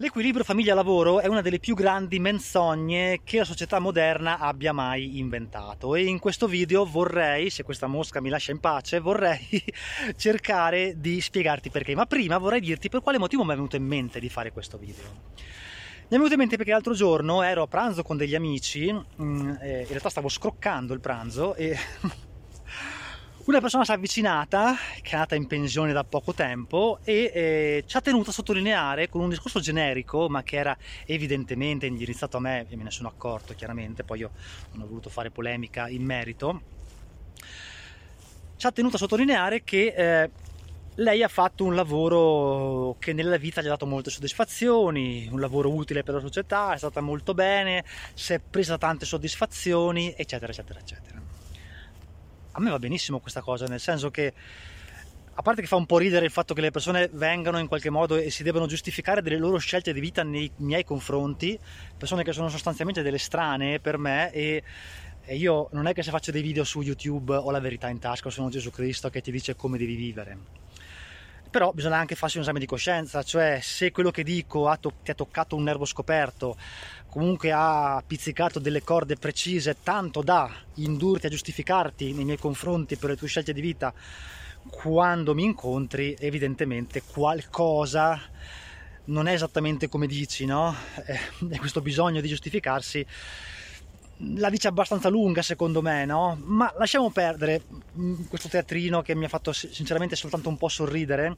L'equilibrio famiglia-lavoro è una delle più grandi menzogne che la società moderna abbia mai inventato e in questo video vorrei, se questa mosca mi lascia in pace, vorrei cercare di spiegarti perché, ma prima vorrei dirti per quale motivo mi è venuto in mente di fare questo video. Mi è venuto in mente perché l'altro giorno ero a pranzo con degli amici, mm, in realtà stavo scroccando il pranzo e una persona si è avvicinata, che è andata in pensione da poco tempo, e eh, ci ha tenuto a sottolineare con un discorso generico, ma che era evidentemente indirizzato a me, e me ne sono accorto chiaramente, poi io non ho voluto fare polemica in merito, ci ha tenuto a sottolineare che eh, lei ha fatto un lavoro che nella vita gli ha dato molte soddisfazioni, un lavoro utile per la società, è stata molto bene, si è presa tante soddisfazioni, eccetera, eccetera, eccetera a me va benissimo questa cosa, nel senso che a parte che fa un po' ridere il fatto che le persone vengano in qualche modo e si debbano giustificare delle loro scelte di vita nei miei confronti, persone che sono sostanzialmente delle strane per me e, e io non è che se faccio dei video su YouTube ho la verità in tasca, sono Gesù Cristo che ti dice come devi vivere. Però bisogna anche farsi un esame di coscienza, cioè se quello che dico ti ha toccato un nervo scoperto, comunque ha pizzicato delle corde precise tanto da indurti a giustificarti nei miei confronti per le tue scelte di vita quando mi incontri evidentemente qualcosa non è esattamente come dici no? e questo bisogno di giustificarsi la dice abbastanza lunga secondo me no? ma lasciamo perdere mm, questo teatrino che mi ha fatto sinceramente soltanto un po' sorridere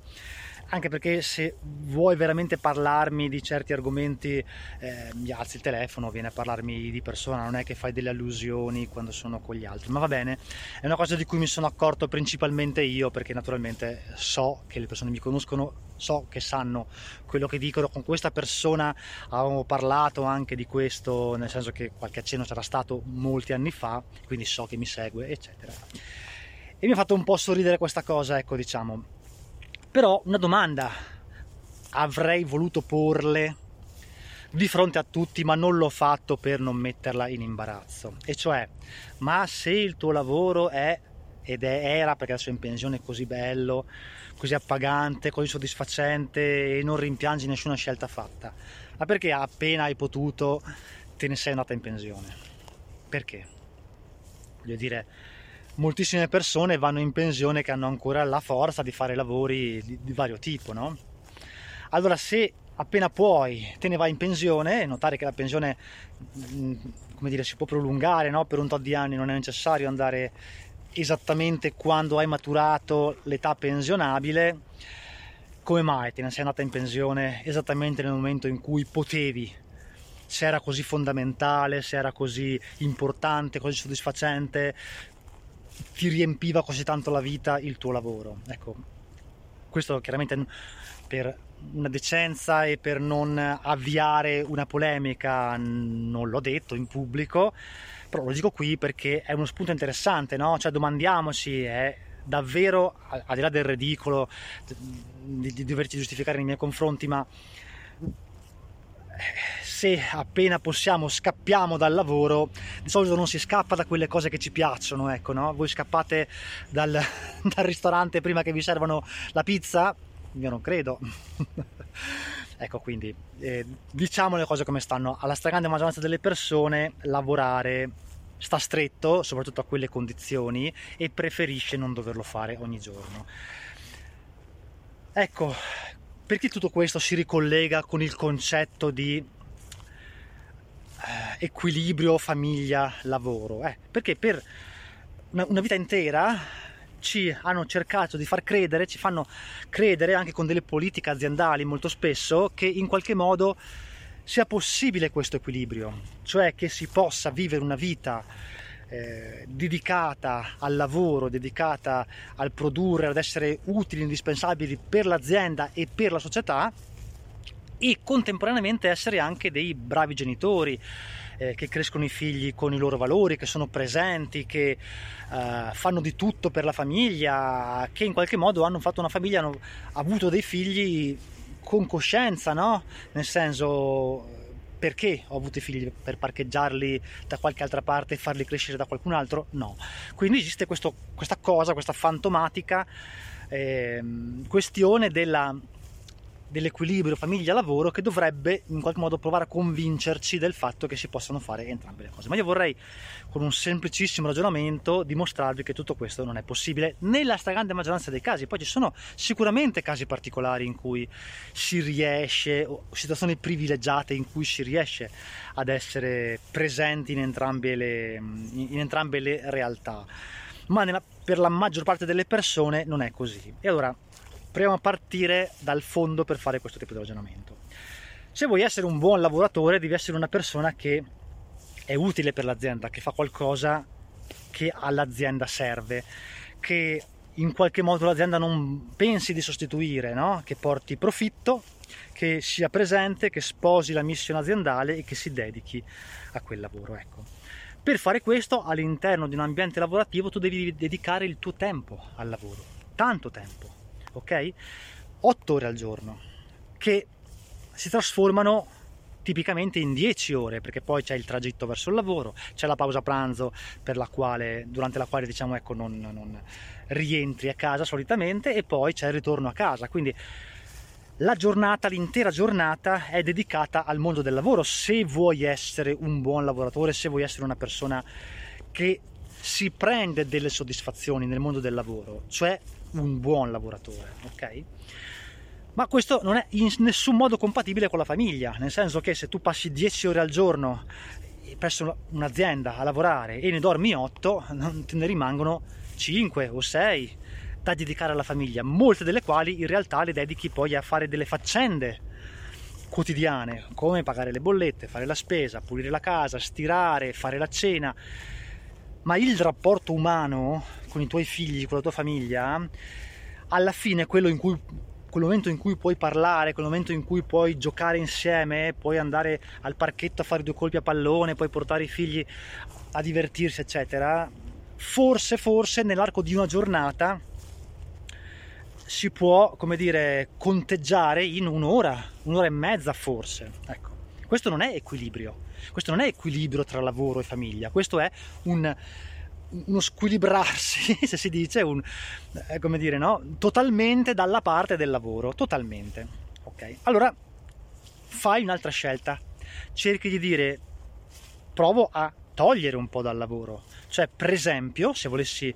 anche perché se vuoi veramente parlarmi di certi argomenti eh, mi alzi il telefono, vieni a parlarmi di persona, non è che fai delle allusioni quando sono con gli altri, ma va bene, è una cosa di cui mi sono accorto principalmente io perché naturalmente so che le persone mi conoscono, so che sanno quello che dicono, con questa persona avevo parlato anche di questo, nel senso che qualche accenno c'era stato molti anni fa, quindi so che mi segue, eccetera. E mi ha fatto un po' sorridere questa cosa, ecco diciamo però una domanda avrei voluto porle di fronte a tutti, ma non l'ho fatto per non metterla in imbarazzo. E cioè, ma se il tuo lavoro è ed è, era perché adesso è in pensione così bello, così appagante, così soddisfacente e non rimpiangi nessuna scelta fatta, ma perché appena hai potuto te ne sei andata in pensione? Perché? Voglio dire, moltissime persone vanno in pensione che hanno ancora la forza di fare lavori di, di vario tipo, no? Allora se appena puoi te ne vai in pensione, notare che la pensione mm, come dire, si può prolungare no? per un tot di anni, non è necessario andare esattamente quando hai maturato l'età pensionabile, come mai te ne sei andata in pensione esattamente nel momento in cui potevi? Se era così fondamentale, se era così importante, così soddisfacente, ti riempiva così tanto la vita il tuo lavoro. Ecco, questo chiaramente per una decenza e per non avviare una polemica non l'ho detto in pubblico, però lo dico qui perché è uno spunto interessante, no? Cioè domandiamoci, è davvero, al di là del ridicolo di, di doverci giustificare nei miei confronti, ma se appena possiamo scappiamo dal lavoro, di solito non si scappa da quelle cose che ci piacciono, ecco, no? Voi scappate dal, dal ristorante prima che vi servano la pizza? Io non credo. ecco, quindi eh, diciamo le cose come stanno. Alla stragrande maggioranza delle persone lavorare sta stretto, soprattutto a quelle condizioni, e preferisce non doverlo fare ogni giorno. Ecco, perché tutto questo si ricollega con il concetto di equilibrio famiglia-lavoro. Eh, perché per una, una vita intera ci hanno cercato di far credere, ci fanno credere anche con delle politiche aziendali molto spesso che in qualche modo sia possibile questo equilibrio, cioè che si possa vivere una vita eh, dedicata al lavoro, dedicata al produrre, ad essere utili, indispensabili per l'azienda e per la società e contemporaneamente essere anche dei bravi genitori eh, che crescono i figli con i loro valori, che sono presenti, che eh, fanno di tutto per la famiglia, che in qualche modo hanno fatto una famiglia, hanno avuto dei figli con coscienza, no? Nel senso perché ho avuto i figli per parcheggiarli da qualche altra parte e farli crescere da qualcun altro? No. Quindi esiste questo, questa cosa, questa fantomatica eh, questione della dell'equilibrio famiglia-lavoro che dovrebbe in qualche modo provare a convincerci del fatto che si possano fare entrambe le cose. Ma io vorrei, con un semplicissimo ragionamento, dimostrarvi che tutto questo non è possibile nella stragrande maggioranza dei casi. Poi ci sono sicuramente casi particolari in cui si riesce, o situazioni privilegiate in cui si riesce ad essere presenti in entrambe le, in entrambe le realtà. Ma nella, per la maggior parte delle persone non è così. E allora proviamo a partire dal fondo per fare questo tipo di ragionamento. Se vuoi essere un buon lavoratore, devi essere una persona che è utile per l'azienda, che fa qualcosa che all'azienda serve, che in qualche modo l'azienda non pensi di sostituire, no? che porti profitto, che sia presente, che sposi la missione aziendale e che si dedichi a quel lavoro. Ecco. Per fare questo all'interno di un ambiente lavorativo tu devi dedicare il tuo tempo al lavoro, tanto tempo ok? 8 ore al giorno, che si trasformano tipicamente in 10 ore perché poi c'è il tragitto verso il lavoro, c'è la pausa pranzo la quale, durante la quale diciamo ecco non, non rientri a casa solitamente e poi c'è il ritorno a casa, quindi la giornata, l'intera giornata è dedicata al mondo del lavoro se vuoi essere un buon lavoratore, se vuoi essere una persona che si prende delle soddisfazioni nel mondo del lavoro, cioè un buon lavoratore, ok? Ma questo non è in nessun modo compatibile con la famiglia, nel senso che se tu passi 10 ore al giorno presso un'azienda a lavorare e ne dormi 8, non te ne rimangono 5 o 6 da dedicare alla famiglia, molte delle quali in realtà le dedichi poi a fare delle faccende quotidiane, come pagare le bollette, fare la spesa, pulire la casa, stirare, fare la cena, ma il rapporto umano con i tuoi figli, con la tua famiglia, alla fine quello in cui quel momento in cui puoi parlare, quel momento in cui puoi giocare insieme, puoi andare al parchetto a fare due colpi a pallone, puoi portare i figli a divertirsi, eccetera, forse, forse nell'arco di una giornata si può, come dire, conteggiare in un'ora, un'ora e mezza forse. Ecco, questo non è equilibrio, questo non è equilibrio tra lavoro e famiglia, questo è un uno squilibrarsi, se si dice, un, eh, come dire, no? totalmente dalla parte del lavoro, totalmente. Ok, allora fai un'altra scelta, cerchi di dire, provo a togliere un po' dal lavoro, cioè per esempio, se volessi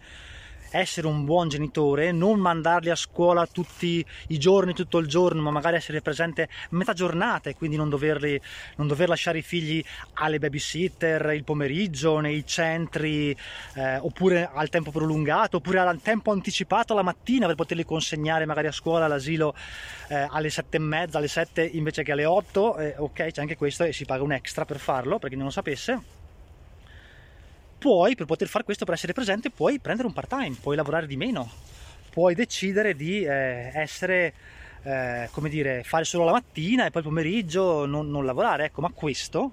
essere un buon genitore, non mandarli a scuola tutti i giorni, tutto il giorno, ma magari essere presente metà giornata e quindi non, doverli, non dover lasciare i figli alle babysitter il pomeriggio, nei centri, eh, oppure al tempo prolungato, oppure al tempo anticipato la mattina per poterli consegnare magari a scuola, all'asilo eh, alle sette e mezza, alle sette invece che alle otto, eh, ok c'è anche questo e si paga un extra per farlo, per chi non lo sapesse puoi, per poter fare questo, per essere presente, puoi prendere un part time, puoi lavorare di meno, puoi decidere di eh, essere, eh, come dire, fare solo la mattina e poi il pomeriggio non, non lavorare. Ecco, ma questo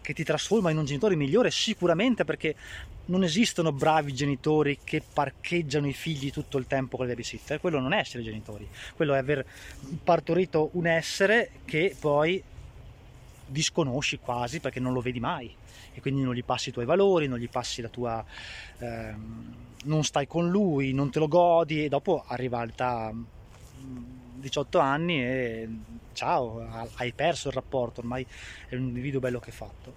che ti trasforma in un genitore migliore sicuramente perché non esistono bravi genitori che parcheggiano i figli tutto il tempo con le babysitter, quello non è essere genitori, quello è aver partorito un essere che poi disconosci quasi perché non lo vedi mai quindi non gli passi i tuoi valori, non gli passi la tua... Ehm, non stai con lui, non te lo godi e dopo arriva all'età 18 mm, anni e ciao, hai perso il rapporto, ormai è un individuo bello che è fatto.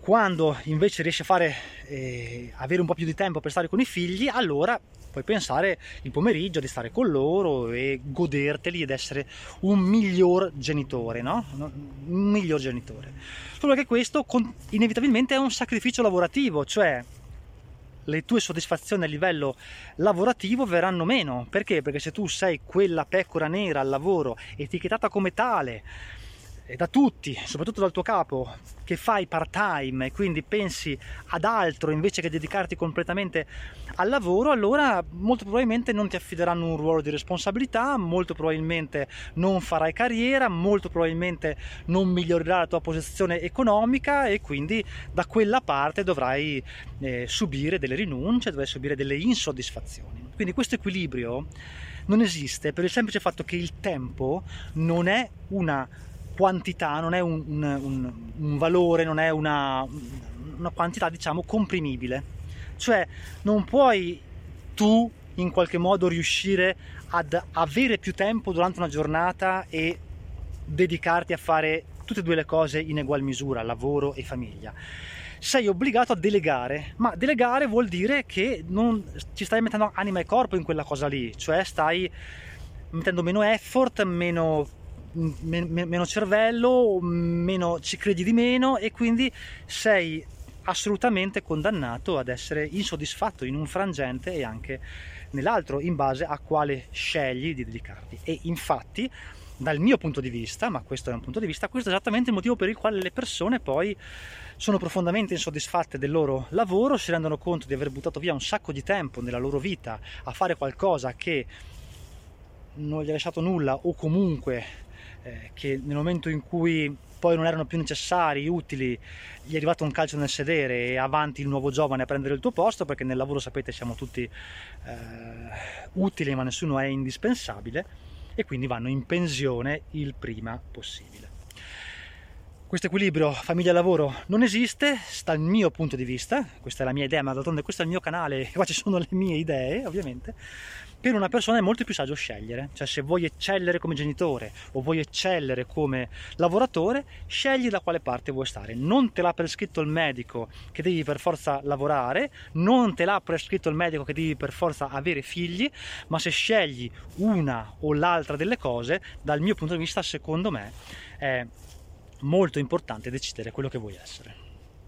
Quando invece riesci a fare, eh, avere un po' più di tempo per stare con i figli, allora puoi pensare il pomeriggio di stare con loro e goderteli ed essere un miglior genitore, no? Un miglior genitore. Solo che questo inevitabilmente è un sacrificio lavorativo, cioè le tue soddisfazioni a livello lavorativo verranno meno. Perché? Perché se tu sei quella pecora nera al lavoro, etichettata come tale, da tutti, soprattutto dal tuo capo, che fai part time e quindi pensi ad altro invece che dedicarti completamente al lavoro, allora molto probabilmente non ti affideranno un ruolo di responsabilità, molto probabilmente non farai carriera, molto probabilmente non migliorerai la tua posizione economica e quindi da quella parte dovrai eh, subire delle rinunce, dovrai subire delle insoddisfazioni. Quindi questo equilibrio non esiste per il semplice fatto che il tempo non è una quantità, non è un, un, un, valore, non è una, una quantità diciamo comprimibile. Cioè non puoi tu in qualche modo riuscire ad avere più tempo durante una giornata e dedicarti a fare tutte e due le cose in egual misura, lavoro e famiglia. Sei obbligato a delegare, ma delegare vuol dire che non ci stai mettendo anima e corpo in quella cosa lì, cioè stai mettendo meno effort, meno, meno cervello, meno, ci credi di meno e quindi sei assolutamente condannato ad essere insoddisfatto in un frangente e anche nell'altro in base a quale scegli di dedicarti. E infatti, dal mio punto di vista, ma questo è un punto di vista, questo è esattamente il motivo per il quale le persone poi sono profondamente insoddisfatte del loro lavoro, si rendono conto di aver buttato via un sacco di tempo nella loro vita a fare qualcosa che non gli ha lasciato nulla o comunque eh, che nel momento in cui poi non erano più necessari, utili, gli è arrivato un calcio nel sedere e avanti il nuovo giovane a prendere il tuo posto perché nel lavoro sapete siamo tutti eh, utili ma nessuno è indispensabile e quindi vanno in pensione il prima possibile. Questo equilibrio famiglia-lavoro non esiste, dal mio punto di vista, questa è la mia idea, ma d'altronde questo è il mio canale, qua ci sono le mie idee ovviamente, per una persona è molto più saggio scegliere, cioè se vuoi eccellere come genitore o vuoi eccellere come lavoratore, scegli da quale parte vuoi stare. Non te l'ha prescritto il medico che devi per forza lavorare, non te l'ha prescritto il medico che devi per forza avere figli, ma se scegli una o l'altra delle cose, dal mio punto di vista, secondo me, è molto importante decidere quello che vuoi essere.